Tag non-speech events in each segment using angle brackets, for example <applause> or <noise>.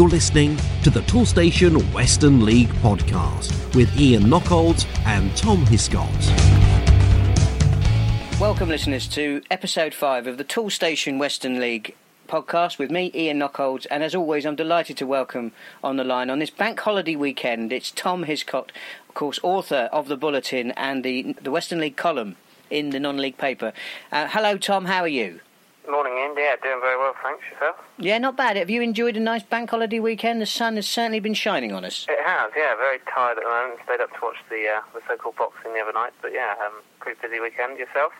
You're listening to the Toolstation Western League podcast with Ian Knockolds and Tom Hiscott. Welcome, listeners, to episode five of the Toolstation Western League podcast with me, Ian Knockholds, and as always, I'm delighted to welcome on the line on this bank holiday weekend. It's Tom Hiscott, of course, author of the Bulletin and the the Western League column in the non-league paper. Uh, hello, Tom. How are you? Morning, Ian. Yeah, doing very well, thanks. Yourself? Yeah, not bad. Have you enjoyed a nice bank holiday weekend? The sun has certainly been shining on us. It has, yeah. Very tired at the moment. Stayed up to watch the uh, the so-called boxing the other night, but yeah, um, pretty busy weekend. Yourself?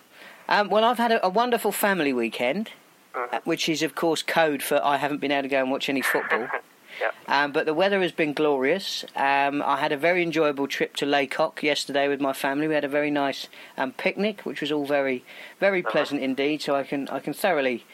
Um, well, I've had a, a wonderful family weekend, Mhm. uh, which is, of course, code for I haven't been able to go and watch any football. <laughs> Yep. Um, but the weather has been glorious. Um, I had a very enjoyable trip to Lacock yesterday with my family. We had a very nice um, picnic, which was all very, very pleasant indeed. So I can, I can thoroughly,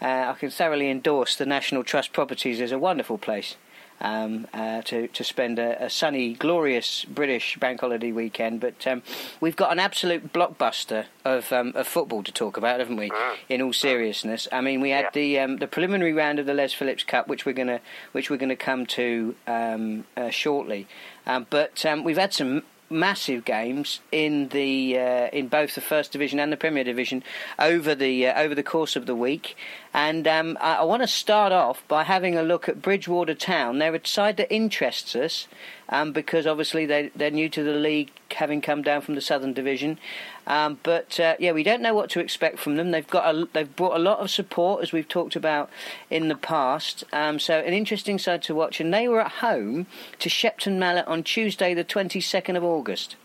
uh, I can thoroughly endorse the National Trust Properties as a wonderful place um, uh, to to spend a, a sunny, glorious British bank holiday weekend. But um, we've got an absolute blockbuster of um, of football to talk about, haven't we? Mm. In all seriousness, I mean, we had Yeah. the um, the preliminary round of the Les Phillips Cup, which we're gonna which we're gonna come to um, uh, shortly. Um, but um, we've had some massive games in the uh, in both the first division and the Premier Division over the uh, over the course of the week. And um, I, I want to start off by having a look at Bridgwater Town. They're a side that interests us um, because obviously they they're new to the league, having come down from the Southern Division. Um, but uh, yeah, we don't know what to expect from them. They've got a, they've brought a lot of support, as we've talked about in the past. Um, so an interesting side to watch. And they were at home to Shepton Mallet on Tuesday, the twenty second of August.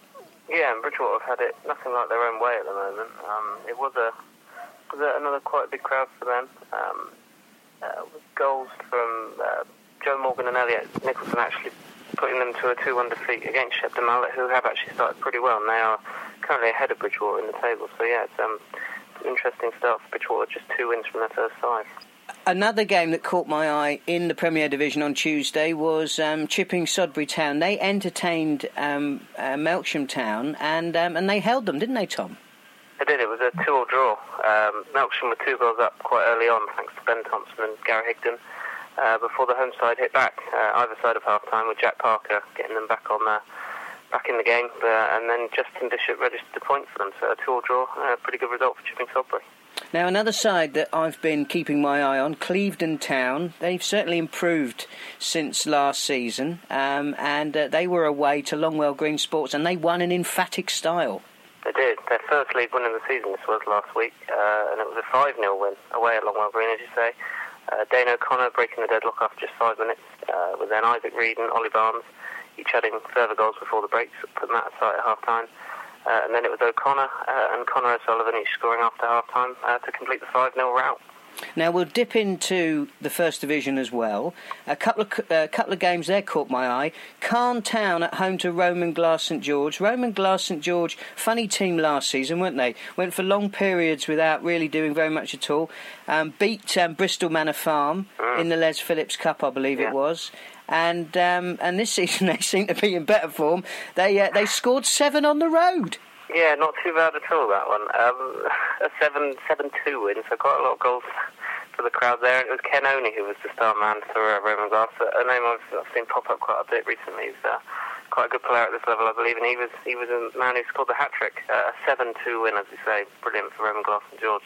Yeah, and Bridgwater have had it nothing like their own way at the moment. Um, it was a was a, another quite big crowd for them. Um, uh, goals from uh, Joe Morgan and Elliot Nicholson actually putting them to a 2-1 defeat against Shepton Mallet, who have actually started pretty well, and they are currently ahead of Bridgwater in the table. So yeah, it's um, an interesting start for Bridgwater. Just two wins from their first five. Another game that caught my eye in the Premier Division on Tuesday was um, Chipping Sodbury Town. They entertained um, uh, Melksham Town and um, and they held them, didn't they, Tom? They did. It was a two-all draw. Um, Melksham were two goals up quite early on, thanks to Ben Thompson and Gary Higdon, uh, before the home side hit back uh, either side of half-time with Jack Parker getting them back on uh, back in the game, uh, and then Justin Bishop registered a point for them. So a two-all draw, uh, pretty good result for Chipping Sodbury. Now, another side that I've been keeping my eye on, Clevedon Town. They've certainly improved since last season, um, and uh, they were away to Longwell Green Sports, and they won in emphatic style. They did. Their first league win of the season, this was last week, uh, and it was a 5 0 win away at Longwell Green, as you say. Uh, Dane O'Connor breaking the deadlock after just five minutes, uh, with then Isaac Reed and Ollie Barnes each adding further goals before the breaks, putting that aside at half time. Uh, and then it was O'Connor uh, and Connor O'Sullivan each scoring after half time uh, to complete the 5 0 rout. Now we'll dip into the first division as well. A couple of uh, couple of games there caught my eye. Calne Town at home to Roman Glass St George. Roman Glass St George, funny team last season, weren't they? Went for long periods without really doing very much at all. Um, beat um, Bristol Manor Farm in the Les Phillips Cup, I believe Yeah. it was. And um, and this <laughs> season they seem to be in better form. They uh, they scored seven on the road. Yeah, not too bad at all, that one. Um, <laughs> a 7 7 2 win, so quite a lot of goals for the crowd there. And it was Ken Oney who was the star man for uh, Roman Glass, a name I've, I've seen pop up quite a bit recently. He's uh, quite a good player at this level, I believe, and he was he was a man who scored the hat trick. Uh, a 7 2 win, as you say. Brilliant for Roman Glass and George.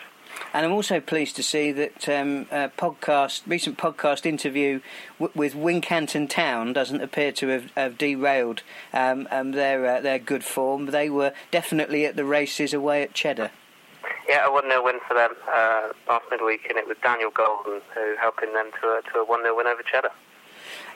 And I'm also pleased to see that um, a podcast, recent podcast interview w- with Wincanton Town doesn't appear to have, have derailed um, um, their uh, their good form. They were definitely at the races away at Cheddar. Yeah, a 1 0 win for them uh, last midweek, and it was Daniel Golden who helping them to a, to a 1 0 win over Cheddar.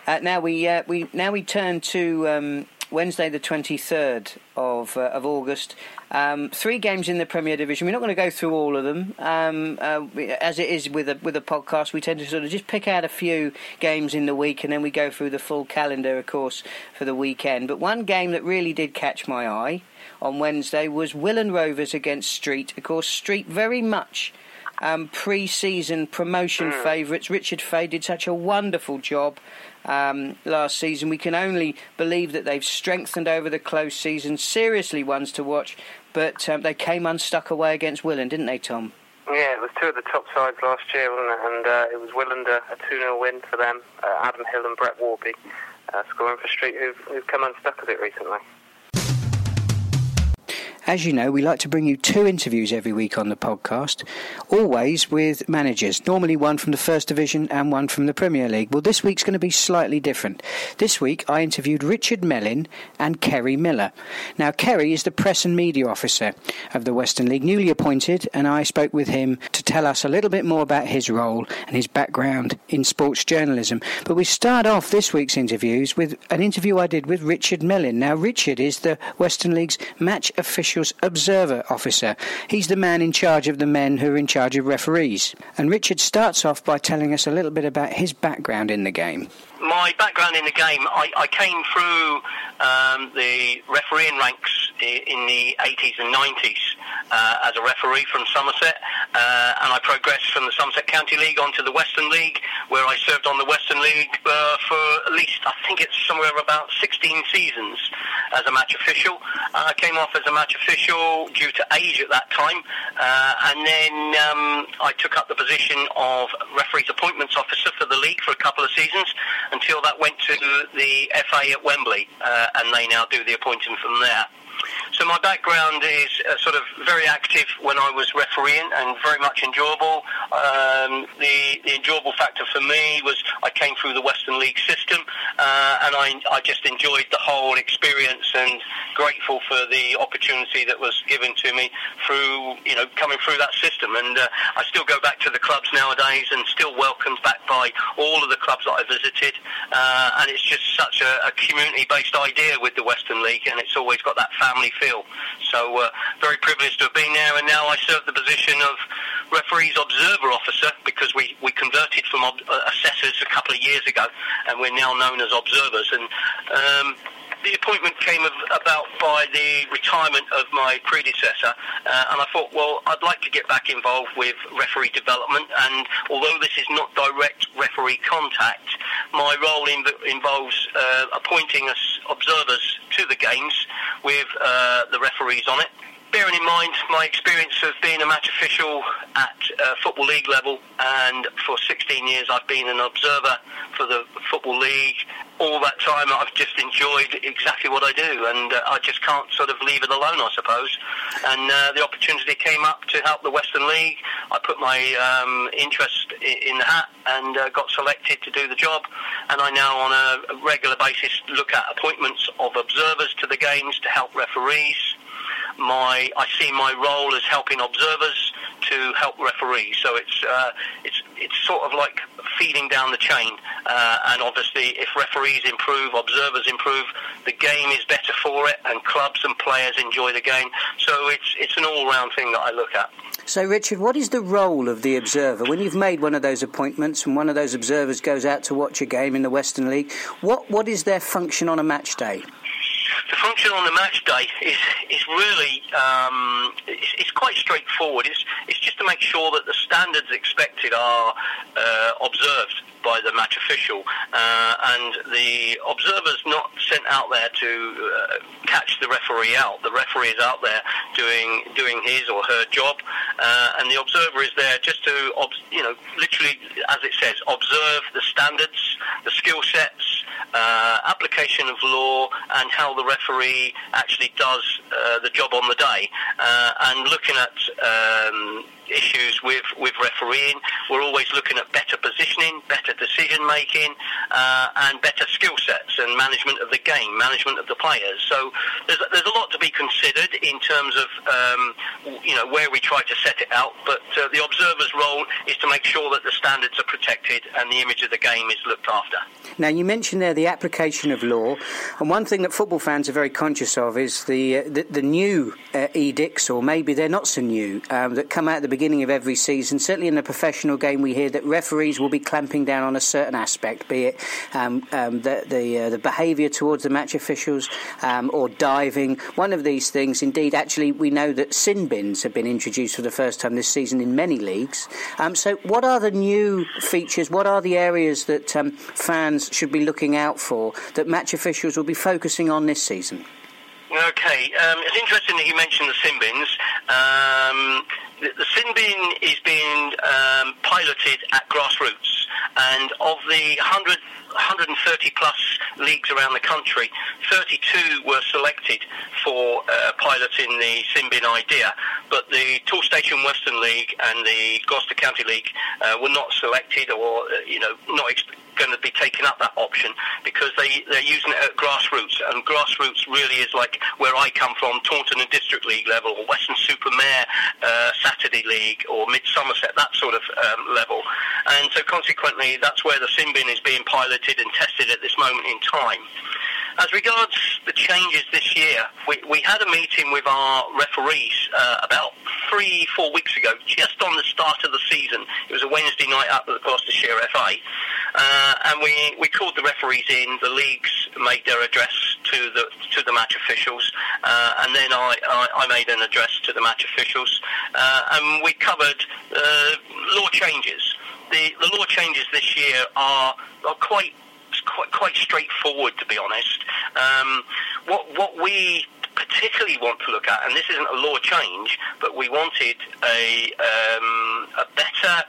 Uh, now we uh, we now we turn to um, Wednesday, the twenty third of uh, of August. Um, three games in the Premier Division. We're not going to go through all of them, um, uh, we, as it is with a with a podcast. We tend to sort of just pick out a few games in the week, and then we go through the full calendar, of course, for the weekend. But one game that really did catch my eye on Wednesday was Willand Rovers against Street. Of course, Street very much um, pre-season promotion favourites. Richard Fay did such a wonderful job um, last season. We can only believe that they've strengthened over the close season. Seriously, ones to watch. But um, they came unstuck away against Willand, didn't they, Tom? Yeah, it was two of the top sides last year, it? And uh, it was Willand a 2 0 win for them. Uh, Adam Hill and Brett Warby uh, scoring for Street, who've, who've come unstuck a bit recently. As you know, we like to bring you two interviews every week on the podcast, always with managers, normally one from the First Division and one from the Premier League. Well, this week's going to be slightly different. This week, I interviewed Richard Mellin and Kerry Miller. Now, Kerry is the press and media officer of the Western League, newly appointed, and I spoke with him to tell us a little bit more about his role and his background in sports journalism. But we start off this week's interviews with an interview I did with Richard Mellin. Now, Richard is the Western League's match official observer officer. He's the man in charge of the men who are in charge of referees. And Richard starts off by telling us a little bit about his background in the game my background in the game, I, I came through um, the refereeing ranks in the 80s and 90s uh, as a referee from Somerset, uh, and I progressed from the Somerset County League onto the Western League, where I served on the Western League uh, for at least, I think it's somewhere about 16 seasons as a match official. I came off as a match official due to age at that time, uh, and then um, I took up the position of referees appointments officer for the league for a couple of seasons until that went to the FA at Wembley, uh, and they now do the appointing from there. So my background is uh, sort of very active when I was refereeing and very much enjoyable. Um, the, the, enjoyable factor for me was I came through the Western League system uh, and I, I just enjoyed the whole experience and grateful for the opportunity that was given to me through, you know, coming through that system. And uh, I still go back to the clubs nowadays and still welcomed back by all of the clubs that I visited. Uh, and it's just such a, a community-based idea with the Western League and it's always got that family feel. So uh, very privileged to have been there, and now I serve the position of referees observer officer because we, we converted from ob- uh, assessors a couple of years ago, and we're now known as observers. And um, the appointment came about by the retirement of my predecessor, uh, and I thought, well, I'd like to get back involved with referee development. And although this is not direct referee contact, my role in, involves uh, appointing us observers to the games with uh, the referees on it bearing in mind my experience of being a match official at uh, Football League level, and for 16 years I've been an observer for the Football League. All that time I've just enjoyed exactly what I do, and uh, I just can't sort of leave it alone, I suppose. And uh, the opportunity came up to help the Western League. I put my um, interest in the hat and uh, got selected to do the job. And I now, on a regular basis, look at appointments of observers to the games to help referees my I see my role as helping observers to help referees. So it's uh, it's it's sort of like feeding down the chain. Uh, and obviously, if referees improve, observers improve, the game is better for it, and clubs and players enjoy the game. So it's it's an all-round thing that I look at. So, Richard, what is the role of the observer when you've made one of those appointments and one of those observers goes out to watch a game in the Western League? What what is their function on a match day? The function on the match day is is really um, it's, it's, quite straightforward. It's it's just to make sure that the standards expected are uh, observed by the match official, uh, and the observer's not sent out there to uh, catch the referee out. The referee is out there doing doing his or her job, uh, and the observer is there just to, you know, literally, as it says, observe the standards, the skill sets, uh, application of law, and how the referee actually does uh, the job on the day, uh, and looking at um, issues with, with refereeing. We're always looking at better positioning, better decision making, uh, and better skill sets and management of the game, management of the players. So there's, there's a lot to be considered in terms of um, you know where we try to set it out. But uh, the observer's role is to make sure that the standards are protected and the image of the game is looked after. Now you mentioned there the application of law, and one thing that football fans are very conscious of is the uh, the, the, new uh, edicts, or maybe they're not so new, um, that come out at the beginning of every season. Certainly in a professional game, we hear that referees will be clamping down on a certain aspect, be it um, um, the the, uh, the behaviour towards the match officials um, or diving. One of these things, indeed, actually, we know that sin bins have been introduced for the first time this season in many leagues. Um, so, what are the new features? What are the areas that um, fans should be looking out for that match officials will be focusing on this season? Okay, um, it's interesting that you mentioned the sin bins. Um, the, sin bin is being um, piloted at grassroots, and of the 100, 130 plus leagues around the country, 32 were selected for uh, piloting the sin bin idea, but the Toolstation Western League and the Gloucester County League uh, were not selected, or uh, you know, not. Exp- going to be taking up that option because they, they're using it at grassroots. And grassroots really is like where I come from, Taunton and District League level, or Weston-super-Mare uh, Saturday League, or Mid Somerset, that sort of um, level. And so consequently, that's where the sin bin is being piloted and tested at this moment in time. As regards the changes this year, we, we had a meeting with our referees uh, about three, four weeks ago, just on the start of the season. It was a Wednesday night up at the Gloucestershire FA. Uh, and we, we called the referees in. The leagues made their address to the to the match officials, uh, and then I, I, I, made an address to the match officials, uh, and we covered uh, law changes. The, the law changes this year are, are quite quite quite straightforward, to be honest. Um, what what we particularly want to look at, and this isn't a law change, but we wanted a um, a better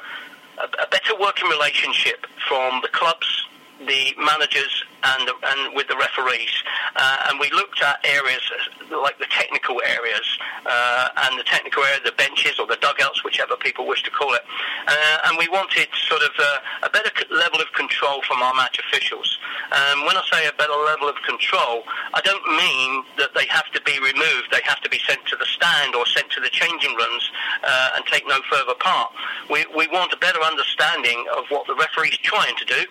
a, a better working relationship from the clubs the managers and, the, and with the referees. Uh, and we looked at areas like the technical areas uh, and the technical area, the benches or the dugouts, whichever people wish to call it. Uh, and we wanted sort of uh, a better level of control from our match officials. Um, when I say a better level of control, I don't mean that they have to be removed. They have to be sent to the stand or sent to the changing rooms uh, and take no further part. We, we want a better understanding of what the referee's trying to do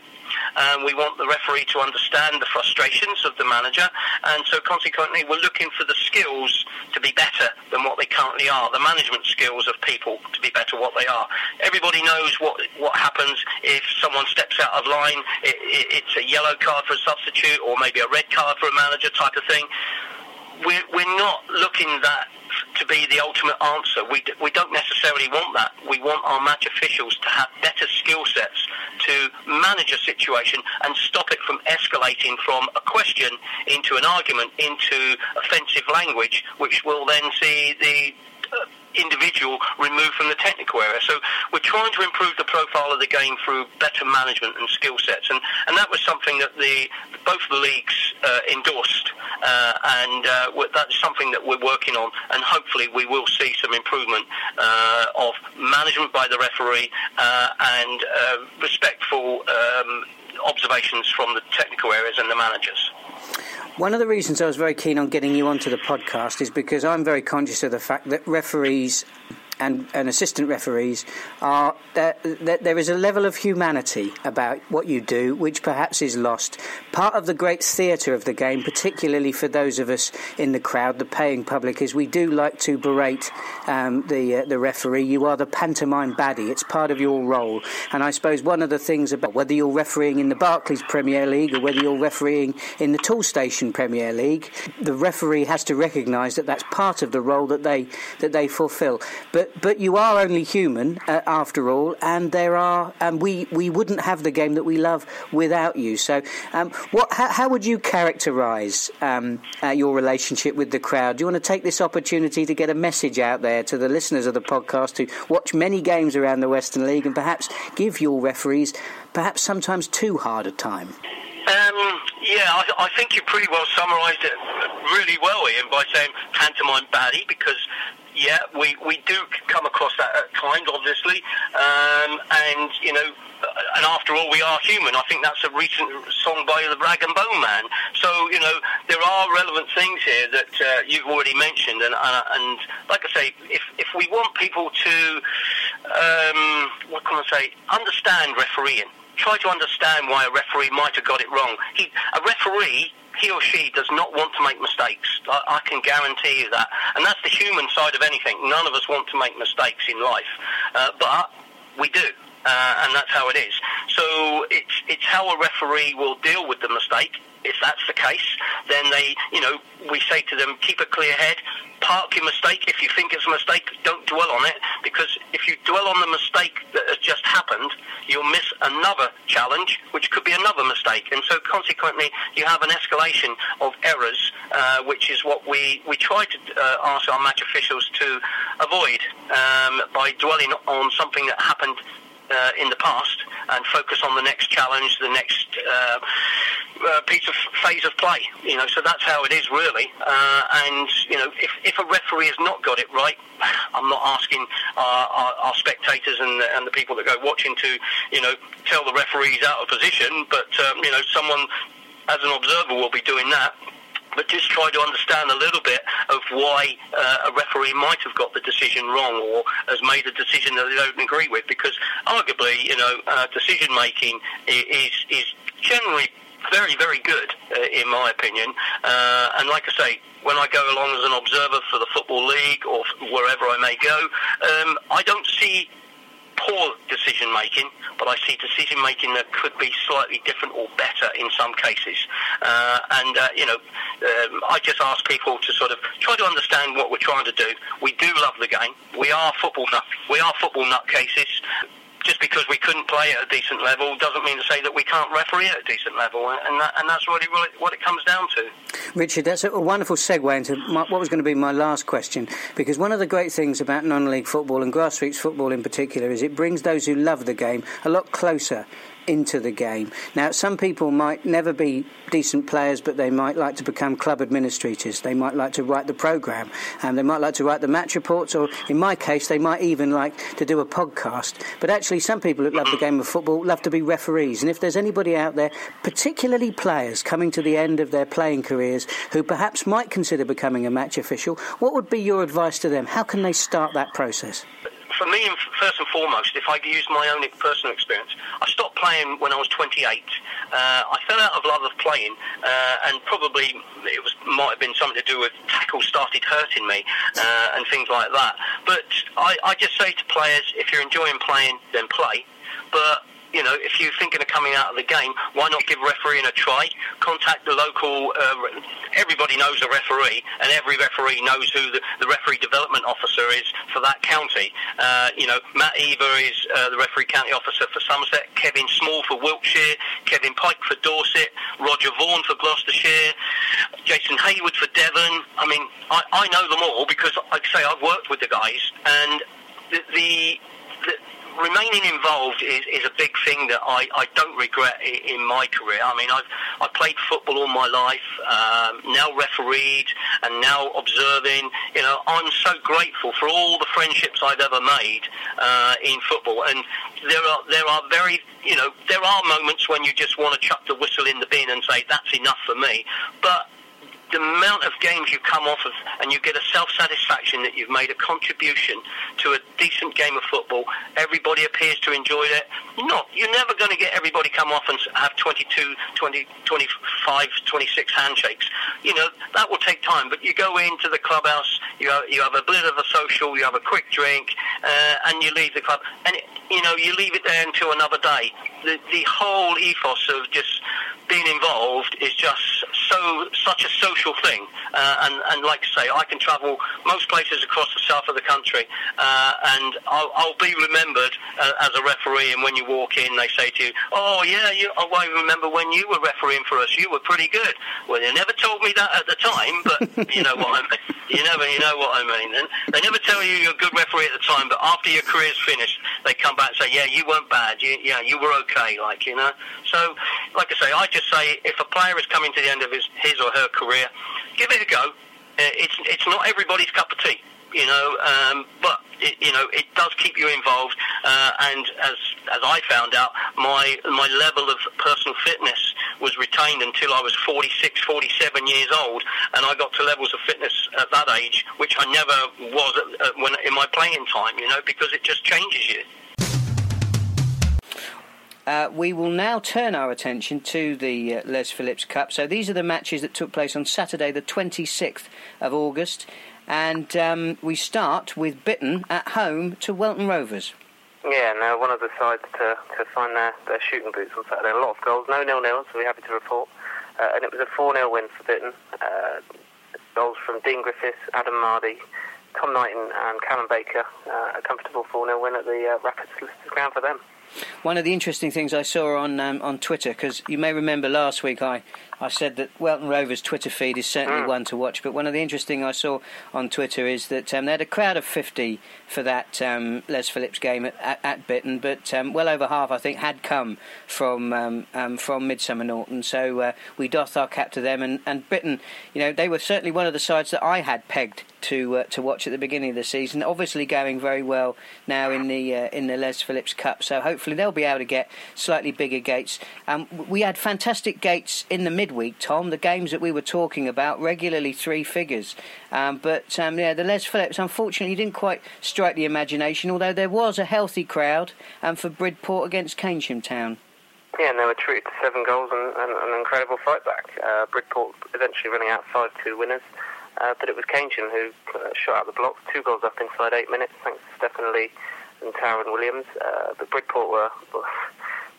um, we want the referee to understand the frustrations of the manager, and so consequently, we're looking for the skills to be better than what they currently are, the management skills of people to be better what they are. Everybody knows what what happens if someone steps out of line. It, it, it's a yellow card for a substitute, or maybe a red card for a manager type of thing. We're, we're not looking that to be the ultimate answer. We, we don't necessarily want that. We want our match officials to have better skill sets to manage a situation and stop it from escalating from a question into an argument into offensive language, which will then see the individual removed from the technical area. So we're trying to improve the profile of the game through better management and skill sets, and, and that was something that the both the leagues uh, endorsed, uh, and uh, that's something that we're working on, and hopefully we will see some improvement uh, of management by the referee uh, and uh, respectful um, observations from the technical areas and the managers. One of the reasons I was very keen on getting you onto the podcast is because I'm very conscious of the fact that referees and, and assistant referees are there, there is a level of humanity about what you do which perhaps is lost. Part of the great theatre of the game, particularly for those of us in the crowd, the paying public, is we do like to berate um, the uh, the referee. You are the pantomime baddie. It's part of your role. And I suppose one of the things about whether you're refereeing in the Barclays Premier League or whether you're refereeing in the Toolstation Premier League, the referee has to recognise that that's part of the role that they that they fulfil. But but but you are only human uh, after all, and there are and we we wouldn't have the game that we love without you. So, um, what how, how, would you characterise um, uh, your relationship with the crowd? Do you want to take this opportunity to get a message out there to the listeners of the podcast who watch many games around the Western League, and perhaps give your referees perhaps sometimes too hard a time? Um, yeah, I, I, think you pretty well summarised it really well, Ian, by saying pantomime baddie, because yeah, we, we do come across that at times, obviously, um, and you know, and after all, we are human. I think that's a recent song by the Rag and Bone Man. So you know, there are relevant things here that uh, you've already mentioned, and uh, and like I say, if if we want people to, um, what can I say, understand refereeing try to understand why a referee might have got it wrong. He, a referee, he or she does not want to make mistakes. I, I, can guarantee you that. And that's the human side of anything. None of us want to make mistakes in life. Uh, but we do. Uh, and that's how it is. So it's, it's how a referee will deal with the mistake if that's the case, then they, you know, we say to them, keep a clear head, park your mistake. If you think it's a mistake, don't dwell on it, because if you dwell on the mistake that has just happened, you'll miss another challenge, which could be another mistake. And so consequently, you have an escalation of errors, uh, which is what we, we try to uh, ask our match officials to avoid um, by dwelling on something that happened uh, in the past and focus on the next challenge, the next uh, uh, piece of phase of play. You know, so that's how it is really. Uh, and you know, if, if a referee has not got it right, I'm not asking our, our, our spectators and the, and the people that go watching to you know tell the referees out of position, but um, you know, someone as an observer will be doing that but just try to understand a little bit of why uh, a referee might have got the decision wrong or has made a decision that they don't agree with. Because arguably, you know, uh, decision making is is generally very, very good, uh, in my opinion. Uh, and like I say, when I go along as an observer for the Football League or wherever I may go, um, I don't see poor decision making, but I see decision making that could be slightly different or better in some cases. Uh, and uh, you know, um, I just ask people to sort of try to understand what we're trying to do. We do love the game. We are football nut. We are football nutcases just because we couldn't play at a decent level doesn't mean to say that we can't referee at a decent level, and, that, and that's really what it comes down to. Richard, that's a wonderful segue into my, what was going to be my last question, because one of the great things about non-league football and grassroots football in particular is it brings those who love the game a lot closer into the game. Now, some people might never be decent players, but they might like to become club administrators. They might like to write the programme, and they might like to write the match reports, or in my case, they might even like to do a podcast. But actually, some people that love the game of football love to be referees. And if there's anybody out there, particularly players coming to the end of their playing careers, who perhaps might consider becoming a match official, what would be your advice to them? How can they start that process? For me, first and foremost, if I use my own personal experience, I stopped playing when I was 28. Uh, I fell out of love of playing, uh, and probably it was might have been something to do with tackles started hurting me uh, and things like that. But I, I just say to players, if you're enjoying playing, then play. But you know, if you're thinking of coming out of the game, why not give refereeing a try? Contact the local. Uh, everybody knows a referee, and every referee knows who the, the referee development officer is for that county. Uh, you know, Matt Eva is uh, the referee county officer for Somerset. Kevin Small for Wiltshire. Kevin Pike for Dorset. Roger Vaughan for Gloucestershire. Jason Hayward for Devon. I mean, I, I know them all because, like I say, I've worked with the guys, and the, the, the remaining involved is, is a big thing that I, I don't regret in my career. I mean, I've I played football all my life, um, now refereed and now observing. You know, I'm so grateful for all the friendships I've ever made uh, in football, and there are there are very you know there are moments when you just want to chuck the whistle in the bin and say that's enough for me, but the amount of games you come off of and you get a self-satisfaction that you've made a contribution to a decent game of football, everybody appears to enjoy it. Not, you're never going to get everybody come off and have 22, 20, 25, 26 handshakes. You know, that will take time, but you go into the clubhouse, you have, you have a bit of a social, you have a quick drink, uh, and you leave the club. And, it, you know, you leave it there until another day. The, the whole ethos of just being involved is just so such a social thing. Uh, and, and like I say, I can travel most places across the south of the country, uh, and I'll, I'll, be remembered uh, as a referee. And when you walk in, they say to you, "Oh yeah, you, oh, I remember when you were refereeing for us. You were pretty good." Well, they never told me that at the time, but <laughs> you know what I mean. You never, you know what I mean. And they never tell you you're a good referee at the time, but after your career's finished, they come back and say, "Yeah, you weren't bad. You, yeah, you were okay." Like you know. So, like I say, I just say if a player is coming to the end of his, his or her career, give it a go. Uh, it's it's not everybody's cup of tea, you know, um, but it, you know it does keep you involved. Uh, and as as I found out, my my level of personal fitness was retained until I was 46, 47 years old, and I got to levels of fitness at that age which I never was at, at when in my playing time, you know, because it just changes you. Uh, we will now turn our attention to the uh, Les Phillips Cup. So these are the matches that took place on Saturday, the 26th of August, and um, we start with Bitton at home to Welton Rovers. Yeah, now one of the sides to, to find their, their shooting boots on Saturday. A lot of goals, no nil nil, so we're happy to report. uh, and it was a 4 0 win for Bitton. Uh, goals from Dean Griffiths, Adam Mardy, Tom Knighton, and Callum Baker. Uh, a comfortable 4 0 win at the uh, Rapid Solicitors Ground for them. One of the interesting things I saw on um, on Twitter, because you may remember last week I, I said that Welton Rovers' Twitter feed is certainly Mm. one to watch. But one of the interesting I saw on Twitter is that um, they had a crowd of 50 for that um, Les Phillips game at, at, at Bitton, but um, well over half, I think, had come from um, um, from Midsomer Norton. So uh, we doth our cap to them. And, and Bitton, you know, they were certainly one of the sides that I had pegged to uh, to watch at the beginning of the season. Obviously going very well now in the uh, in the Les Phillips Cup. So hopefully they'll be able to get slightly bigger gates. Um, we had fantastic gates in the midweek, Tom. The games that we were talking about regularly three figures. Um, but um, yeah, the Les Phillips unfortunately didn't quite strike the imagination. Although there was a healthy crowd um, for Bridport against Keynsham Town. Yeah, and they were treated to seven goals and, and an incredible fight back. Uh, Bridport eventually running out 5 2 winners. Uh, but it was Keynsham who uh, shot out the block, two goals up inside eight minutes, thanks to Stephen Lee and Taron Williams. Uh, Bridport were, were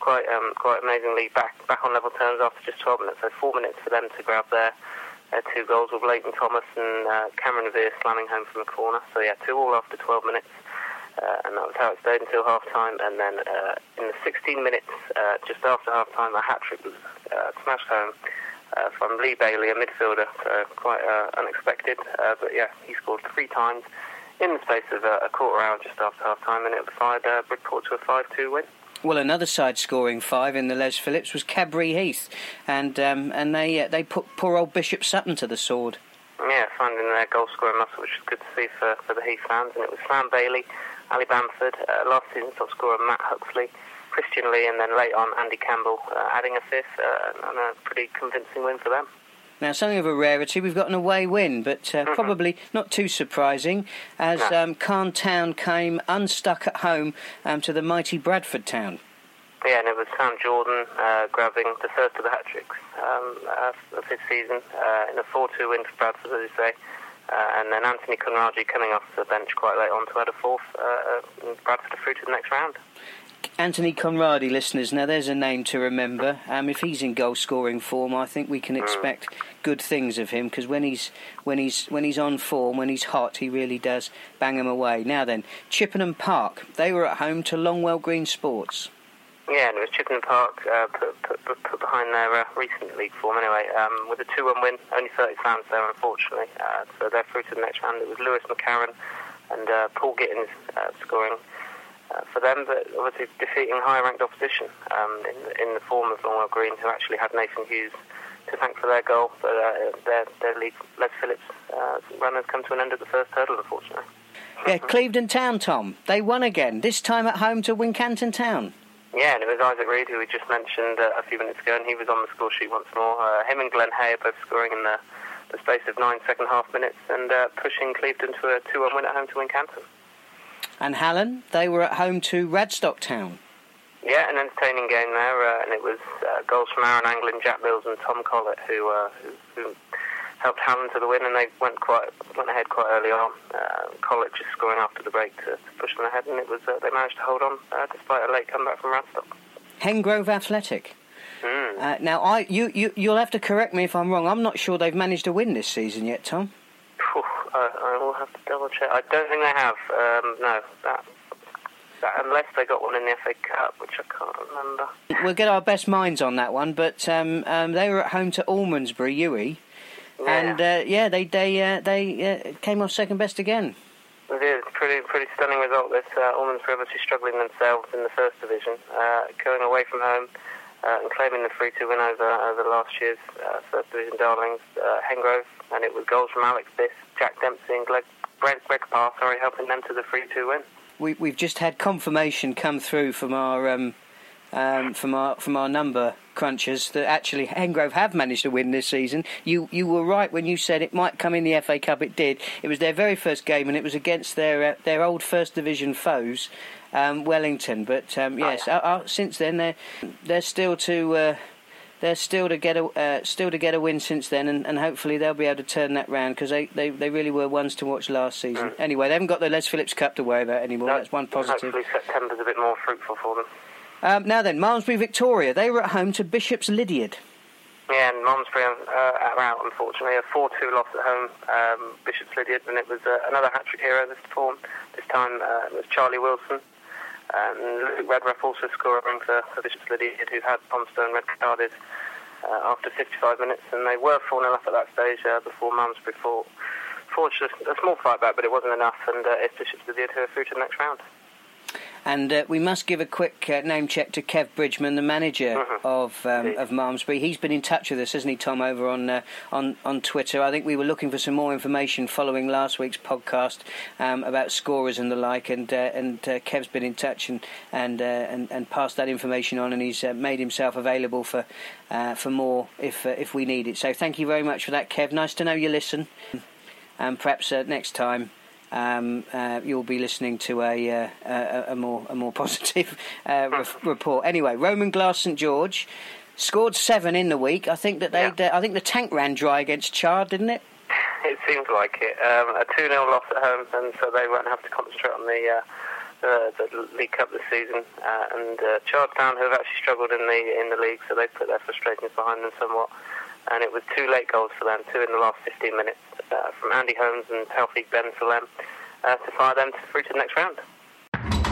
quite um, quite amazingly back back on level terms after just 12 minutes. So four minutes for them to grab their, two goals with Leighton Thomas and uh, Cameron Veer slamming home from a corner. So yeah, two all after 12 minutes. Uh, and that was how it stayed until half time. And then uh, in the 16 minutes, uh, just after half time, a hat trick was uh, smashed home uh, from Lee Bailey, a midfielder. So quite uh, unexpected. But yeah, he scored three times in the space of a quarter hour just after half time, and it fired uh, Bridport to a 5 2 win. Well, another side scoring five in the Les Phillips was Cadbury Heath, and um, and they uh, they put poor old Bishop Sutton to the sword. Yeah, finding their goal scoring muscle, which is good to see for, for the Heath fans. And it was Sam Bailey, Ali Bamford, uh, last season's top scorer Matt Huxley, Christian Lee, and then late on Andy Campbell uh, adding a fifth, uh, and a pretty convincing win for them. Now, something of a rarity, we've got an away win, but uh, probably not too surprising, as No. um, Calne Town came unstuck at home um, to the mighty Bradford Town. Yeah, and it was Sam Jordan uh, grabbing the first of the hat tricks um, uh, of his season uh, in a 4 2 win for Bradford, as you say. Uh, and then Anthony Conradi coming off the bench quite late on to add a fourth. Uh, and Bradford through to the next round. Anthony Conradi, listeners, now there's a name to remember. Um, if he's in goal scoring form, I think we can expect good things of him because when he's when he's when he's on form, when he's hot, he really does bang them away. Now then, Chippenham Park, they were at home to Longwell Green Sports. Yeah, and it was Chippenham Park uh, put, put, put, put behind their uh, recent league form anyway. Um, with a 2 1 win, only 30 fans there, unfortunately. Uh, so they're through to the next round. It was Lewis McCarran and uh, Paul Gittins uh, scoring uh, for them, but obviously defeating higher ranked opposition um, in, in the form of Longwell Green, who actually had Nathan Hughes to thank for their goal. But uh, their, their league, Les Phillips uh, run has come to an end at the first hurdle, unfortunately. Yeah, Clevedon Town, Tom. They won again, this time at home to Wincanton Town. Yeah, and it was Isaac Reed who we just mentioned uh, a few minutes ago, and he was on the score sheet once more. Uh, him and Glenn Hay are both scoring in the, the space of nine second half minutes and uh, pushing Clevedon to a 2 1 win at home to Wincanton. And Hallen, they were at home to Radstock Town. Yeah, an entertaining game there, uh, and it was uh, goals from Aaron Anglin, Jack Mills, and Tom Collett who, uh, who, who helped Hallen to the win, and they went quite went ahead quite early on. Uh, Collett just scoring after the break to, to push them ahead, and it was uh, they managed to hold on uh, despite a late comeback from Radstock. Hengrove Athletic. Mm. Uh, now, I you, you you'll have to correct me if I'm wrong. I'm not sure they've managed to win this season yet, Tom. I, I will have to double check. I don't think they have. Um, no, that, that unless they got one in the FA Cup, which I can't remember. We'll get our best minds on that one, but um, um, they were at home to Almondsbury, Uwe, and uh, yeah, they they uh, they uh, came off second best again. It is pretty pretty stunning result. This uh, Almondsbury obviously struggling themselves in the first division, uh, going away from home uh, and claiming the 3-2 win over over last year's uh, first division darlings, uh, Hengrove, and it was goals from Alex Biss, Jack Dempsey, and Greg Greg, Greg Parr, sorry, helping them to the 3-2 win. We we've just had confirmation come through from our um, um, from our from our number crunchers that actually Hengrove have managed to win this season. You you were right when you said it might come in the FA Cup. It did. It was their very first game, and it was against their uh, their old first division foes, um, Wellington. But um, yes, uh, uh, since then they're they're still to. They're still to get a uh, still to get a win since then, and, and hopefully they'll be able to turn that round because they, they, they really were ones to watch last season. Anyway, they haven't got the Les Phillips Cup to worry about anymore. No, That's one positive. Hopefully September's a bit more fruitful for them. Um, now then, Malmesbury Victoria, they were at home to Bishop's Lydeard. Yeah, and Malmesbury uh, are out, unfortunately. A 4 2 loss at home, um, Bishop's Lydeard, and it was uh, another hat trick hero this form. This time uh, it was Charlie Wilson. Luke Redruff also scoring for, for Bishop's Lydeard, who had Bonstone red carded uh, after 55 minutes, and they were 4 0 up at that stage uh, before Malmesbury fought. Forged a, small fight back, but it wasn't enough, and uh, it's Bishop's Lydeard who are through to the next round. And uh, we must give a quick uh, name check to Kev Bridgman, the manager Mhm. of um, of Malmesbury. He's been in touch with us, hasn't he, Tom, over on uh, on on Twitter. I think we were looking for some more information following last week's podcast um, about scorers and the like, and uh, and uh, Kev's been in touch and and uh, and, and passed that information on, and he's uh, made himself available for uh, for more if uh, if we need it. So thank you very much for that, Kev. Nice to know you listen, and perhaps uh, next time um, uh, you'll be listening to a, uh, a, a more a more <laughs> positive uh, re- report. Anyway, Roman Glass St George scored seven in the week. I think that they Yeah. uh, I think the tank ran dry against Chard, didn't it? It seems like it. Um, a 2 0 loss at home, and so they won't have to concentrate on the. Uh, the, the League Cup this season, uh, and uh, Chard Town, who have actually struggled in the in the league, so they put their frustrations behind them somewhat. And it was two late goals for them, two in the last 15 minutes, uh, from Andy Holmes and Taufik Ben Salem, uh, to fire them through to the next round.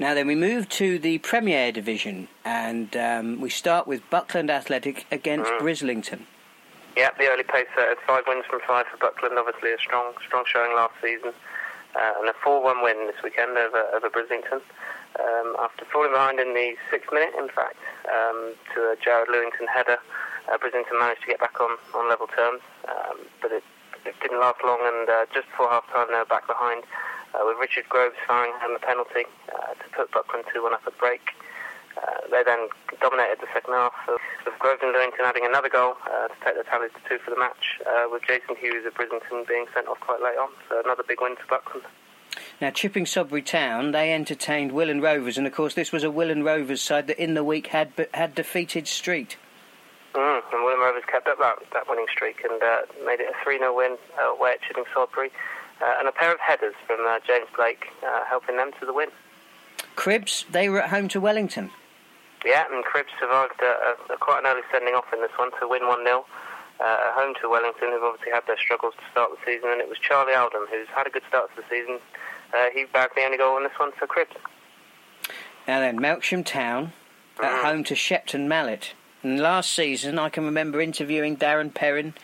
Now then, we move to the Premier Division, and um, we start with Buckland Athletic against Brislington. Yeah, the early pace uh, five wins from five for Buckland. Obviously, a strong, strong showing last season, uh, and a four-one win this weekend over over Brislington. Um, after falling behind in the sixth minute, in fact, um, to a Jared Lewington header, uh, Brislington managed to get back on, on level terms, um, but it, it didn't last long. And uh, just before half-time, they were back behind, uh, with Richard Groves firing home a penalty uh, to put Buckland two-one up at break. Uh, they then dominated the second half, with Groves and Lewington adding another goal uh, to take the tally to two for the match, uh, with Jason Hughes of Brislington being sent off quite late on. So another big win for Buckland. Now, Chipping Sodbury Town, they entertained Willand Rovers, and of course, this was a Willand Rovers side that in the week had had defeated Street. Mm, and Willand Rovers kept up that, that winning streak and uh, made it a 3 0 win uh, away at Chipping Sodbury. Uh, and a pair of headers from uh, James Blake uh, helping them to the win. Cribbs, they were at home to Wellington. Yeah, and Cribbs survived a, a, quite an early sending off in this one to win 1 0. Uh, at home to Wellington, who've obviously had their struggles to start the season, and it was Charlie Alden who's had a good start to the season. Uh, he bagged the only goal in this one for Cribbs. Now then, Melksham Town at home to Shepton Mallet. And last season, I can remember interviewing Darren Perrin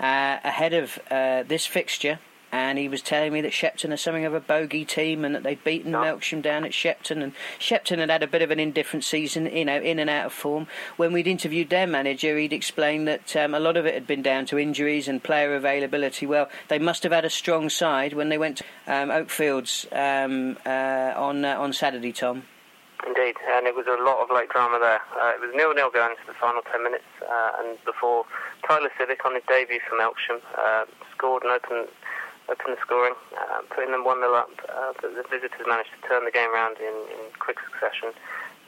uh, ahead of uh, this fixture, and he was telling me that Shepton are something of a bogey team and that they'd beaten Yeah. Melksham down at Shepton. And Shepton had had a bit of an indifferent season, you know, in and out of form. When we'd interviewed their manager, he'd explained that um, a lot of it had been down to injuries and player availability. Well, they must have had a strong side when they went to um, Oakfields um, uh, on uh, on Saturday, Tom. Indeed, and it was a lot of late drama there. Uh, it was nil-nil going into the final 10 minutes, uh, and before Tyler Civic on his debut for Melksham uh, scored and opened, opened the scoring, uh, putting them 1-0 up. Uh, the visitors managed to turn the game around in, in quick succession,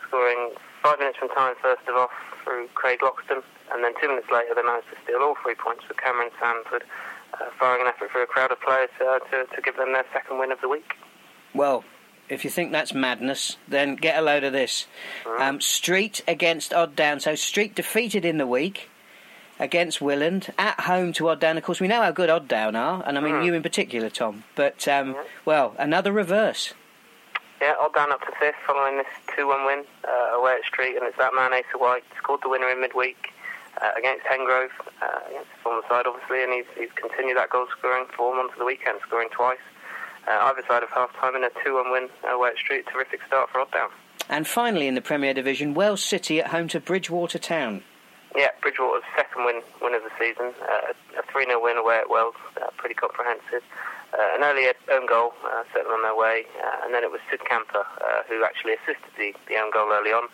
scoring five minutes from time first of off through Craig Loxton, and then two minutes later they managed to steal all three points with Cameron Sanford, uh, firing an effort through a crowd of players to, to give them their second win of the week. Well, if you think that's madness, then get a load of this. Um, Street against Odd Down. So Street defeated in the week against Willand at home to Odd Down. Of course, we know how good Odd Down are, and I mean you in particular, Tom. But um, well, another reverse. Yeah, Odd down up to fifth following this 2-1 win uh, away at Street, and it's that man, Asa White, scored the winner in midweek uh, against Hengrove, uh, against his former side, obviously, and he's, he's continued that goal scoring form onto the weekend, scoring twice. Uh, either side of half-time in a 2-1 win away at Street. Terrific start for Odd Down. And finally, in the Premier Division, Wells City at home to Bridgwater Town. Yeah, Bridgwater's second win, win of the season, uh, a 3-0 win away at Wells, uh, pretty comprehensive. Uh, an early own goal uh, set them on their way, uh, and then it was Sid Camper uh, who actually assisted the, the own goal early on.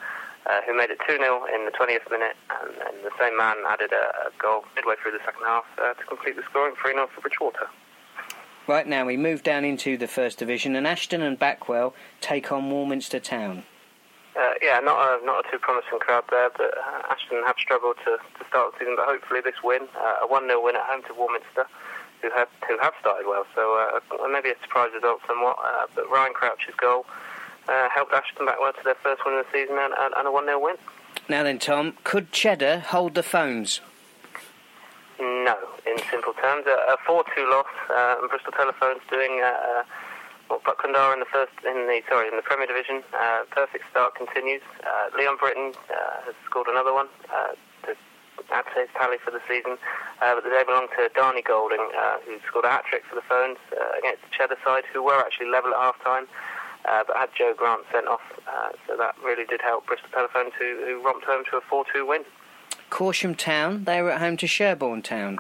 uh, who made it 2 0 in the 20th minute, and then the same man added a, a goal midway through the second half uh, to complete the scoring 3 0 for Bridgwater. Right now, we move down into the First Division, and Ashton and Backwell take on Warminster Town. Uh, yeah, not a not a too promising crowd there, but uh, Ashton have struggled to, to start the season. But hopefully, this win, uh, a one 0 win at home to Warminster, who have who have started well. So uh, maybe a surprise result somewhat. Uh, but Ryan Crouch's goal uh, helped Ashton Backwell to their first win of the season and, and, and a one 0 win. Now then, Tom, could Cheddar hold the phones? No, in simple terms, a four two loss. and Bristol Telephones doing what Buckland are in the first in the sorry in the Premier Division. Uh, perfect start continues. Uh, Leon Britton uh, has scored another one uh, to add to his tally for the season. Uh, but the day belonged to Darnie Golding, uh, who scored a hat trick for the Phones against the Cheddar side, who were actually level at half time. but had Joe Grant sent off, so that really did help Bristol Telephones, who, who romped home to a 4-2 win. Corsham Town, they were at home to Sherborne Town.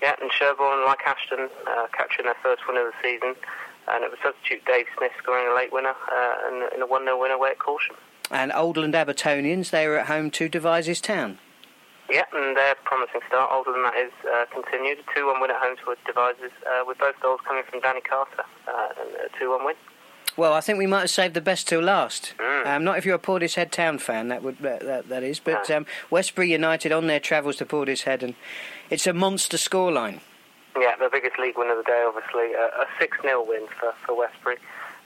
Yeah, and Sherborne, like Ashton, capturing their first win of the season and it was substitute Dave Smith scoring a late winner uh, and in a 1 0 win away at Corsham. And Oldland Abertonians, they were at home to Devizes Town. Yeah, and their promising start, older than that is, uh, continued. 2 1 win at home to Devizes, uh, with both goals coming from Danny Carter, uh, a 2 1 win. Well, I think we might have saved the best till last. Mm. Um, not if you're a Portishead Town fan, that would uh, that, that is. But um, Westbury United on their travels to Portishead, and it's a monster scoreline. Yeah, the biggest league win of the day, obviously. Uh, a 6 0 win for, for Westbury.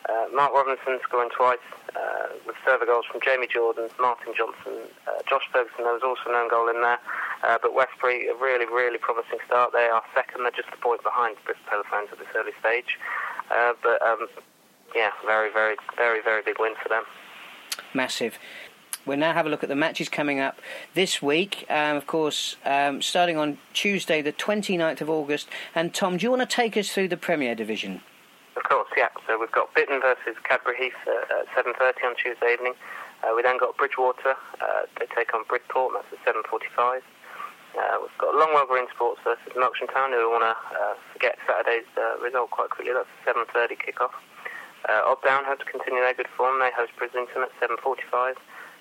Uh, Mark Robinson scoring twice uh, with server goals from Jamie Jordan, Martin Johnson, uh, Josh Ferguson. There was also an own goal in there. Uh, but Westbury, a really, really promising start. They are second. They're just a point behind Bristol Telephones at this early stage. Uh, but um, yeah, very, very, very, very big win for them. Massive. We'll now have a look at the matches coming up this week. Um, of course, um, starting on Tuesday, the 29th of August. And Tom, do you want to take us through the Premier Division? Of course, yeah. So we've got Bitton versus Cadbury Heath at 7.30 on Tuesday evening. Uh, we then got Bridgwater. Uh, they take on Bridport, that's at 7.45. Uh, we've got Longwell Green Sports versus Melksham Town, who want to uh, forget Saturday's uh, result quite quickly. That's a 7.30 kickoff. Uh, Odd Down hope to continue their good form. They host Brislington at 7.45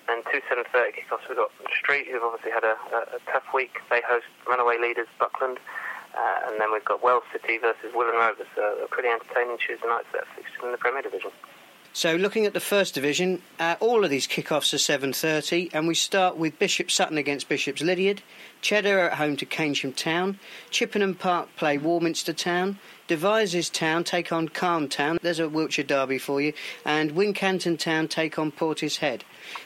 and two 7.30 kickoffs. We've got Street, who've obviously had a, a, a tough week. They host runaway leaders Buckland. Uh, and then we've got Wells City versus Willand Rovers, uh, a pretty entertaining Tuesday night set fixture in the Premier Division. So, looking at the first division, uh, all of these kickoffs are 7:30, and we start with Bishop Sutton against Bishop's Lydeard, Cheddar at home to Keynsham Town, Chippenham Park play Warminster Town, Devizes Town take on Calne Town. There's a Wiltshire derby for you, and Wincanton Town take on Portishead.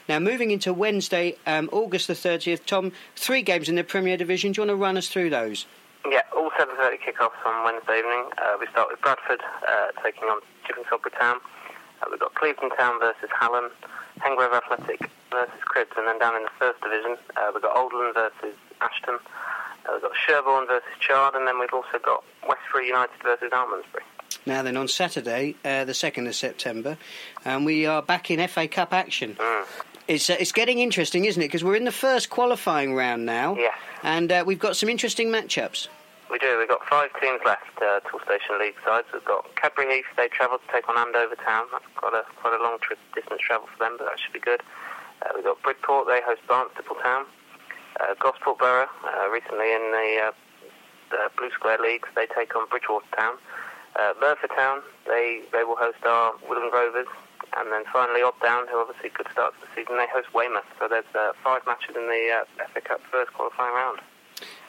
Now, moving into Wednesday, um, August the 30th, Tom, three games in the Premier Division. Do you want to run us through those? Yeah, all 7.30 kickoffs on Wednesday evening. Uh, we start with Bradford uh, taking on Chipping Town. Uh, we've got Clevedon Town versus Hallen, Hengrove Athletic versus Cribbs, and then down in the first division, uh, we've got Oldland versus Ashton. Uh, we've got Sherborne versus Chard, and then we've also got Westbury United versus Almondsbury. Now then, on Saturday, uh, the 2nd of September, um, we are back in FA Cup action. Mm. It's, uh, it's getting interesting, isn't it? Because we're in the first qualifying round now. Yes. And uh, we've got some interesting matchups. We do. We've got five teams left, uh, Toolstation League sides. We've got Cadbury Heath. They travel to take on Andover Town. That's quite a quite a long trip, distance travel for them, but that should be good. Uh, we've got Bridport. They host Barnstaple Town. Uh, Gosport Borough, uh, recently in the, uh, the Blue Square Leagues, they take on Bridgwater Town. Uh, Merthyr Town, they, they will host our Willand Rovers. And then finally, Odd Down, who obviously could start the season, they host Weymouth. So there's uh, five matches in the uh, FA Cup first qualifying round.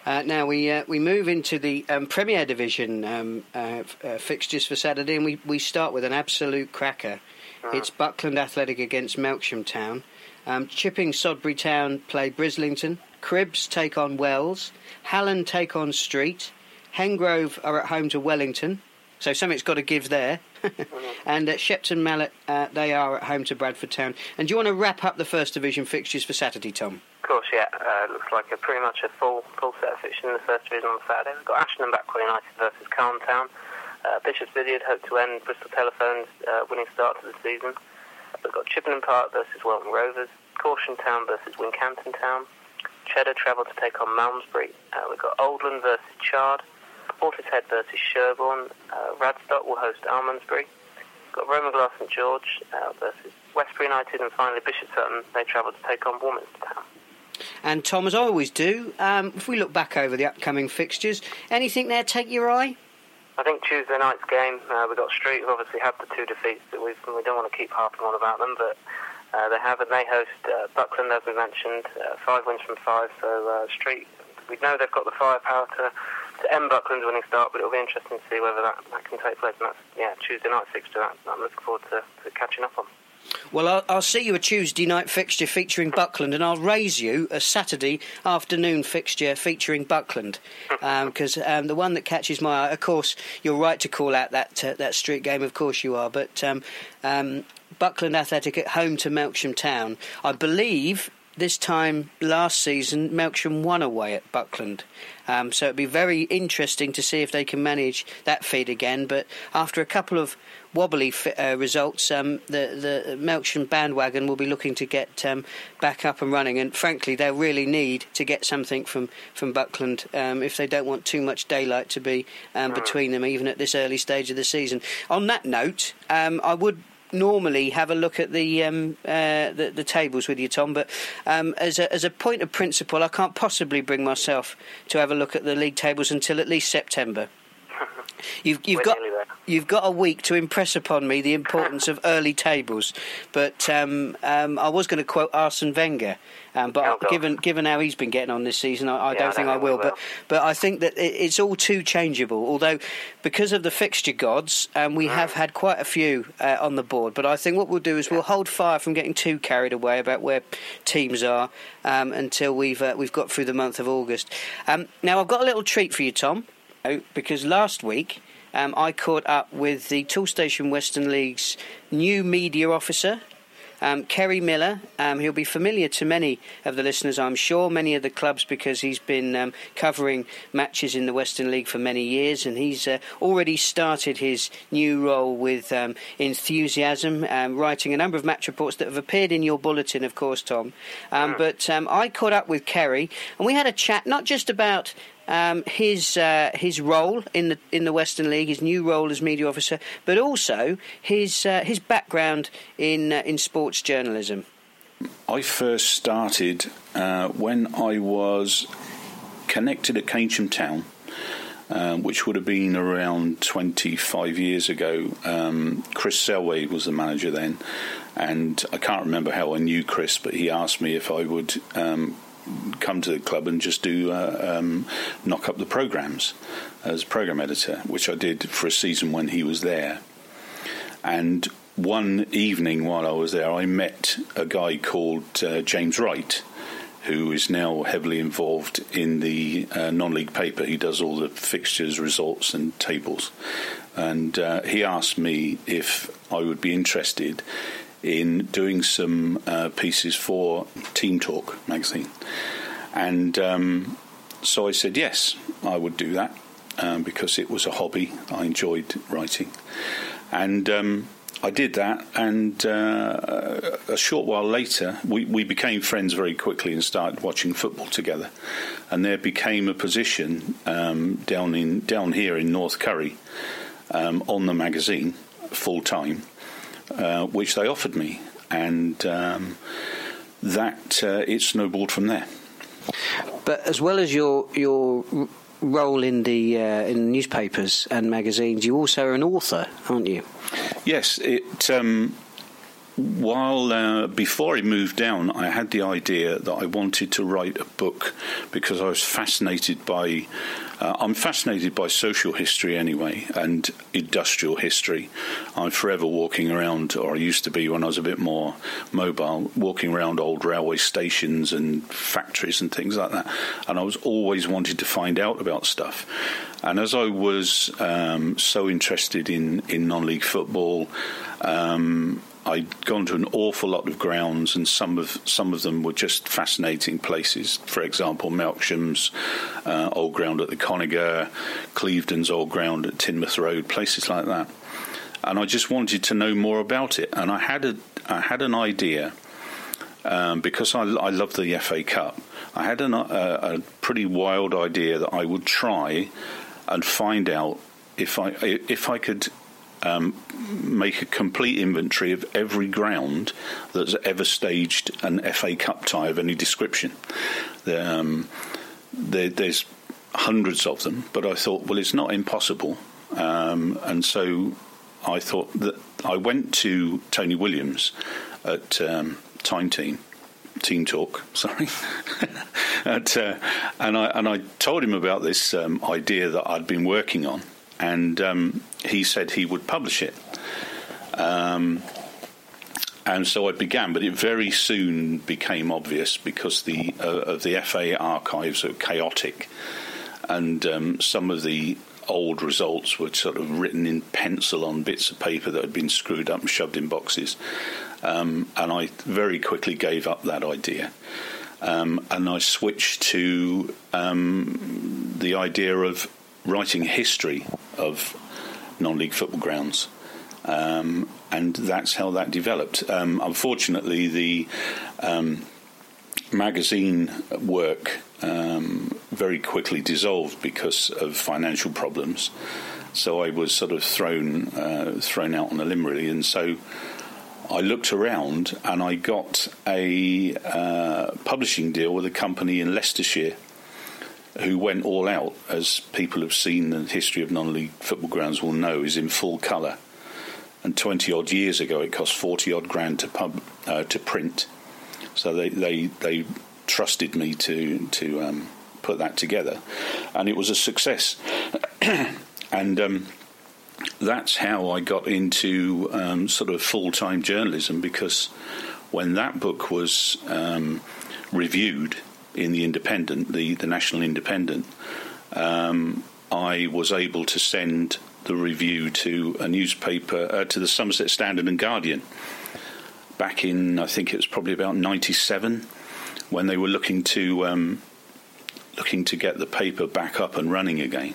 Uh, now we uh, we move into the um, Premier Division um, uh, f- uh, fixtures for Saturday, and we, we start with an absolute cracker. Mm. It's Buckland Athletic against Melksham Town. Um, Chipping Sodbury Town play Brislington. Cribbs take on Wells. Hallen take on Street. Hengrove are at home to Wellington. So something's got to give there. <laughs> and at Shepton Mallet, uh, they are at home to Bradford Town. And do you want to wrap up the First Division fixtures for Saturday, Tom? Of course, yeah. Uh, looks like a pretty much a full full set of fixtures in the First Division on Saturday. We've got Ashton and Backwell United versus Calne Town. Uh, Bishop's Lydeard hope to end Bristol Telephone's uh, winning start to the season. We've got Chippenham Park versus Welton Rovers. Corsham Town versus Wincanton Town. Cheddar travel to take on Malmesbury. Uh, we've got Oldland versus Chard. Portishead versus Sherborne. Uh, Radstock will host Almondsbury. got Roman Glass St George uh, versus Westbury United, and finally Bishop Sutton. They travel to take on Warminster Town. And Tom, as I always do, um, if we look back over the upcoming fixtures, anything there take your eye? I think Tuesday night's game, uh, we've got Street, who obviously had the two defeats that we've, we don't want to keep harping on about them, but uh, they have, and they host uh, Buckland, as we mentioned, uh, five wins from five. So uh, Street, we know they've got the firepower to, to end Buckland's winning start, but it'll be interesting to see whether that, that can take place. And that's yeah, Tuesday night fixture that I'm looking forward to, to catching up on. Well, I'll, I'll, see you a Tuesday night fixture featuring Buckland, and I'll raise you a Saturday afternoon fixture featuring Buckland, because um, um, the one that catches my eye. Of course, you're right to call out that uh, that street game. Of course, you are. But um, um Buckland Athletic at home to Melksham Town. I believe this time last season, Melksham won away at Buckland. Um, so it'd be very interesting to see if they can manage that feed again. But after a couple of wobbly uh, results, um, the the Melksham bandwagon will be looking to get um, back up and running. And frankly, they'll really need to get something from from Buckland um, if they don't want too much daylight to be um, between them, even at this early stage of the season. On that note, um, I would normally have a look at the um, uh, the, the, tables with you, Tom. But um, as a as a point of principle, I can't possibly bring myself to have a look at the league tables until at least September. <laughs> You've, you've got you've got a week to impress upon me the importance of early tables, but um, um, I was going to quote Arsene Wenger, um, but oh, given given how he's been getting on this season, I, I yeah, don't I think I will. will. But but I think that it, it's all too changeable. Although because of the fixture gods, um, we mm. have had quite a few uh, on the board. But I think what we'll do is we'll hold fire from getting too carried away about where teams are um, until we've uh, we've got through the month of August. Um, now I've got a little treat for you, Tom, because last week. Um, I caught up with the Toolstation Western League's new media officer, um, Kerry Miller, um, he'll be familiar to many of the listeners, I'm sure, many of the clubs because he's been um, covering matches in the Western League for many years and he's uh, already started his new role with um, enthusiasm, um, writing a number of match reports that have appeared in your bulletin, of course, Tom. Um, but I caught up with Kerry and we had a chat not just about um, his uh, his role in the in the Western League, his new role as media officer, but also his uh, his background in uh, in sports journalism. I first started uh, when I was connected at Keynsham Town. Um, which would have been around 25 years ago. Um, Chris Selway was the manager then, and I can't remember how I knew Chris, but he asked me if I would um, come to the club and just do uh, um, knock up the programs as program editor, which I did for a season when he was there. And one evening while I was there, I met a guy called uh, James Wright, who is now heavily involved in the uh, non-league paper. He does all the fixtures, results, and tables. And uh, he asked me if I would be interested in doing some uh, pieces for Team Talk magazine. And um, so I said yes, I would do that um, because it was a hobby. I enjoyed writing. And um, I did that, and uh, a short while later, we, we became friends very quickly and started watching football together. And there became a position um, down in down here in North Curry um, on the magazine full time uh, which they offered me, and um, that uh, it snowballed from there. But as well as your your role in the uh, in newspapers and magazines, you also are an author, aren't you? Yes, it. Um, while uh, before I moved down, I had the idea that I wanted to write a book because I was fascinated by uh, I'm fascinated by social history anyway and industrial history. I'm forever walking around, or I used to be when I was a bit more mobile, walking around old railway stations and factories and things like that. And I was always wanted to find out about stuff. And as I was um, so interested in, in non league football, um, I'd gone to an awful lot of grounds, and some of some of them were just fascinating places. For example, Melksham's uh, old ground at the Conigre, Clevedon's old ground at Teignmouth Road, places like that. And I just wanted to know more about it. And I had a I had an idea um, because I, I love the FA Cup. I had an, a, a pretty wild idea that I would try and find out if I if I could um, make a complete inventory of every ground that's ever staged an FA Cup tie of any description. Um, there, there's hundreds of them, but I thought, well, it's not impossible. Um, and so I thought that I went to Tony Williams at um, Time Team. Team Talk, <laughs> sorry, at, uh, and I and I told him about this um, idea that I'd been working on, and um, he said he would publish it. Um, and so I began, but it very soon became obvious because the uh, of the FA archives are chaotic, and um, some of the old results were sort of written in pencil on bits of paper that had been screwed up and shoved in boxes. Um, and I very quickly gave up that idea. Um, and I switched to um, the idea of writing history of non league football grounds. Um, and that's how that developed. Um, unfortunately, the um, magazine work very quickly dissolved because of financial problems. So I was sort of thrown uh, thrown out on a limb, really, and so I looked around and I got a uh, publishing deal with a company in Leicestershire who went all out, as people have seen the history of non league football grounds will know, is in full colour. And 20 odd years ago, it cost 40 odd grand to, pub, uh, to print. So they, they, they trusted me to, to um, put that together. And it was a success. <coughs> and um, that's how I got into um, sort of full time journalism because when that book was um, reviewed in the Independent, the, the National Independent, um, I was able to send the review to a newspaper, uh, to the Somerset Standard and Guardian, back in, I think it was probably about 97, when they were looking to. Um, looking to get the paper back up and running again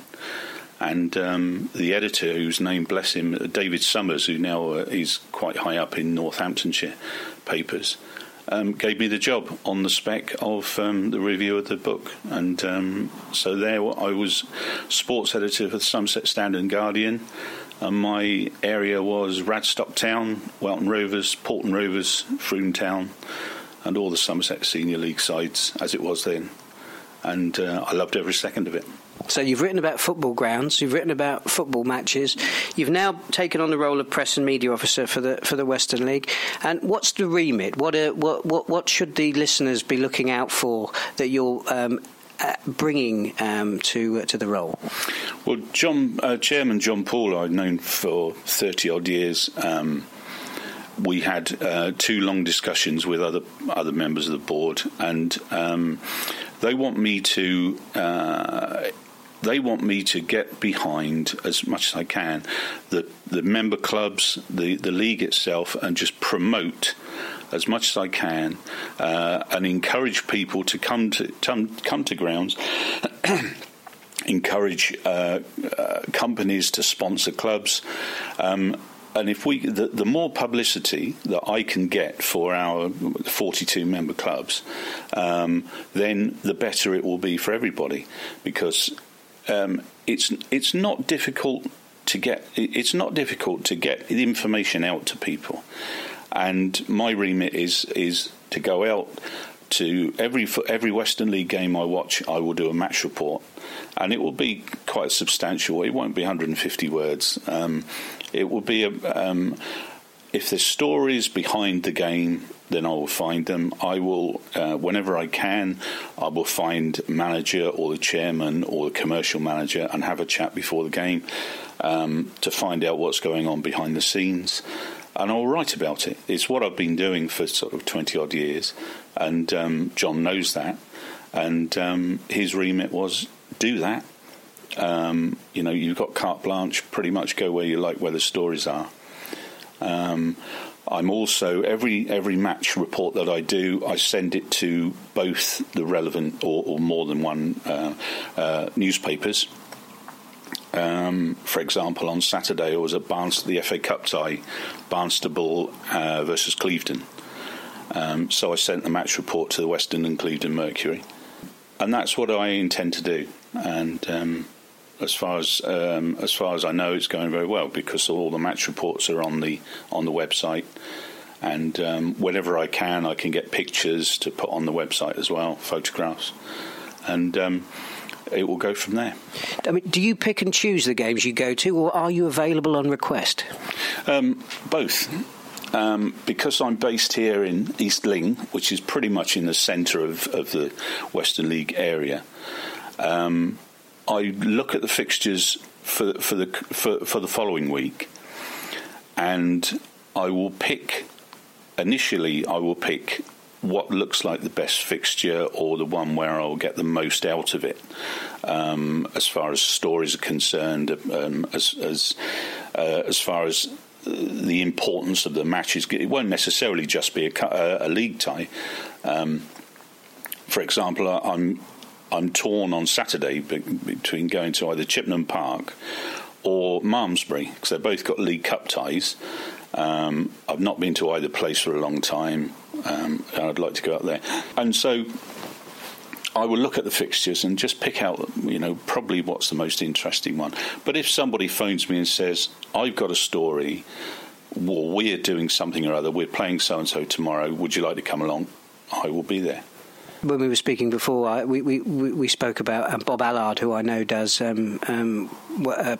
and um, the editor, whose name, bless him, David Summers, who now uh, is quite high up in Northamptonshire papers, um, gave me the job on the spec of um, the review of the book. And um, so there I was sports editor for the Somerset Standard and Guardian. And my area was Radstock Town, Welton Rovers, Paulton Rovers, Frome Town, and all the Somerset Senior League sides as it was then. And uh, I loved every second of it. So you've written about football grounds, you've written about football matches, you've now taken on the role of press and media officer for the for the Western League. And what's the remit? What uh, what, what what should the listeners be looking out for that you're um, uh, bringing um, to uh, to the role? Well, John uh, Chairman John Paul, I've known for thirty odd years. Um, we had uh, two long discussions with other other members of the board, and um, they want me to uh, they want me to get behind as much as I can the the member clubs, the the league itself, and just promote as much as I can uh, and encourage people to come to come, come to grounds. <clears throat> encourage uh, uh, companies to sponsor clubs. Um, and if we, the, the, more publicity that I can get for our 42 member clubs, um, then the better it will be for everybody, because um, it's it's not difficult to get it's not difficult to get the information out to people, and my remit is is to go out to every every Western League game I watch. I will do a match report, and it will be quite substantial. It won't be 150 words. Um, it will be a um, if there's stories behind the game then I will find them. I will, uh, whenever I can, I will find manager or the chairman or the commercial manager and have a chat before the game um, to find out what's going on behind the scenes. And I'll write about it. It's what I've been doing for sort of 20 odd years. And um, John knows that. And um, his remit was do that. Um, you know, you've got carte blanche, pretty much go where you like, where the stories are. Um, I'm also every every match report that I do, I send it to both the relevant or, or more than one uh, uh, newspapers. Um, for example, on Saturday I was at Barnes, the FA Cup tie, Barnstaple uh, versus Clevedon. Um, so I sent the match report to the Western and Clevedon Mercury, and that's what I intend to do. And um, as far as um, as far as I know, it's going very well because all the match reports are on the on the website, and um, whenever I can, I can get pictures to put on the website as well, photographs, and um, it will go from there. I mean, do you pick and choose the games you go to, or are you available on request? Um, both. Um, because I'm based here in East Ling, which is pretty much in the centre of, of the Western League area, um, I look at the fixtures for for the for, for the following week, and I will pick. Initially, I will pick what looks like the best fixture or the one where I'll get the most out of it, um, as far as stories are concerned, um, as as uh, as far as the importance of the matches. It won't necessarily just be a, a league tie. Um, for example, I'm I'm torn on Saturday between going to either Chippenham Park or Malmesbury because they've both got League Cup ties. Um, I've not been to either place for a long time, um, and I'd like to go up there. And so I will look at the fixtures and just pick out, you know, probably what's the most interesting one. But if somebody phones me and says, I've got a story, well, we're doing something or other, we're playing so and so tomorrow, would you like to come along? I will be there when we were speaking before, we, we, we spoke about um, Bob Allard, who I know does um, um, uh, uh,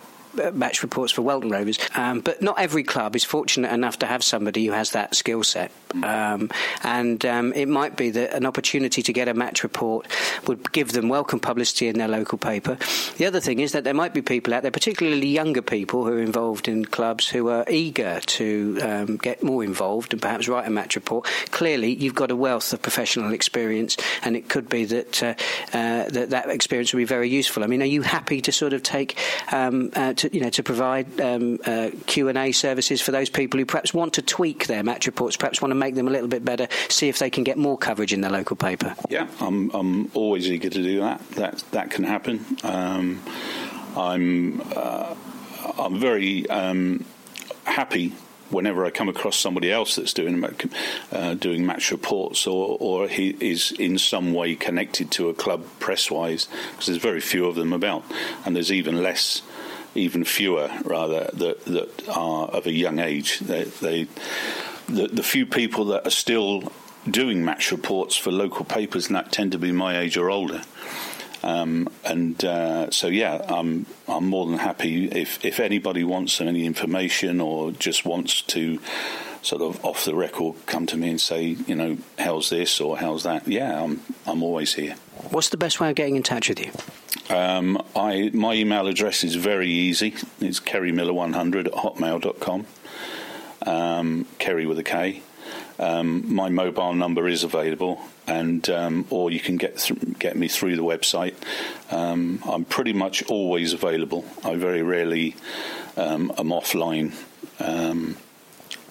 match reports for Welton Rovers. Um, but not every club is fortunate enough to have somebody who has that skill set. Um, and um, it might be that an opportunity to get a match report would give them welcome publicity in their local paper. The other thing is that there might be people out there, particularly younger people who are involved in clubs, who are eager to um, get more involved and perhaps write a match report. Clearly, you've got a wealth of professional experience, and it could be that uh, uh, that, that experience would be very useful. I mean, are you happy to sort of take um, uh, to, you know to provide um, uh, Q and A services for those people who perhaps want to tweak their match reports, perhaps want to make them a little bit better, see if they can get more coverage in their local paper. Yeah, I'm I'm always eager to do that. That that can happen. Um, I'm uh, I'm very um, happy whenever I come across somebody else that's doing uh, doing match reports or or he is in some way connected to a club press wise because there's very few of them about and there's even less even fewer rather that that are of a young age. They, they the, the few people that are still doing match reports for local papers and that tend to be my age or older. Um, and uh, so, yeah, I'm I'm more than happy if if anybody wants any information or just wants to sort of off the record come to me and say, you know, how's this or how's that. Yeah, I'm I'm always here. What's the best way of getting in touch with you? Um, I my email address is very easy. It's kerrymiller100 at hotmail.com. Um, Kerry with a K. Um, my mobile number is available, and um, or you can get th- get me through the website. Um, I'm pretty much always available. I very rarely um, am offline, um,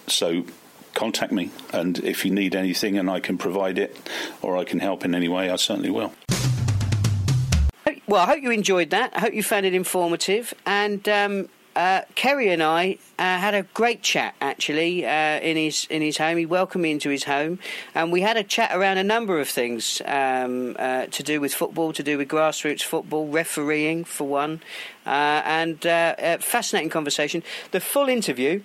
so contact me. And if you need anything and I can provide it, or I can help in any way, I certainly will. Well, I hope you enjoyed that. I hope you found it informative. And um, uh, Kerry and I uh, had a great chat actually uh, in his in his home. He welcomed me into his home, and we had a chat around a number of things um, uh, to do with football, to do with grassroots football, refereeing for one, uh, and uh, fascinating conversation. The full interview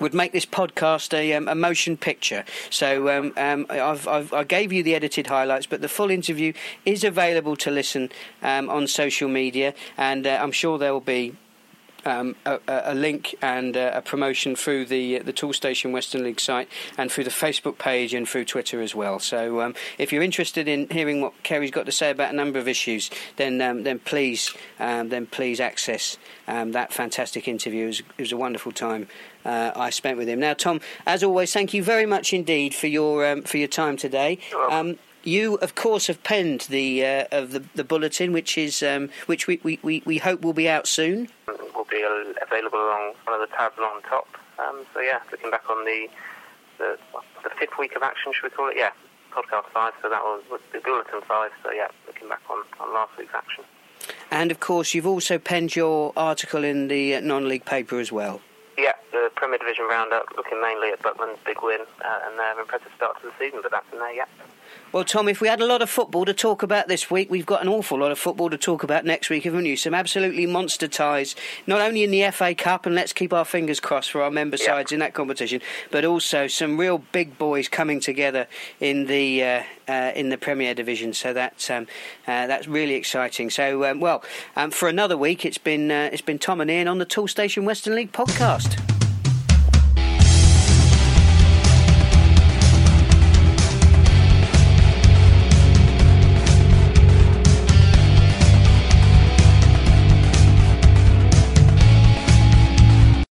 would make this podcast a, um, a motion picture. So um, um, I've, I've, i gave you the edited highlights, but the full interview is available to listen um, on social media, and uh, I'm sure there will be um, a, a, link and uh, a promotion through the the Toolstation Western League site and through the Facebook page and through Twitter as well. So um, if you're interested in hearing what Kerry's got to say about a number of issues, then um, then please um, then please access um, that fantastic interview. It was, it was a wonderful time uh, I spent with him. Now, Tom, as always, thank you very much indeed for your um, for your time today. You, of course, have penned the uh, of the, the bulletin, which is um, which we, we, we hope will be out soon. Available along one of the tabs on top. Um, so yeah, looking back on the, the the fifth week of action, should we call it? Yeah, podcast five. So that was the bulletin five. So yeah, looking back on, on last week's action. And of course, you've also penned your article in the uh, non-league paper as well. Yeah, the Premier Division roundup, looking mainly at Buckland's big win uh, and their impressive start to the season, but that's in there yet. Well, Tom, if we had a lot of football to talk about this week, we've got an awful lot of football to talk about next week, haven't you? Some absolutely monster ties, not only in the FA Cup, and let's keep our fingers crossed for our member Yeah. sides in that competition, but also some real big boys coming together in the uh, uh, in the Premier Division. So that's um, uh, that's really exciting. So, um, well, um, for another week, it's been uh, it's been Tom and Ian on the Toolstation Western League podcast.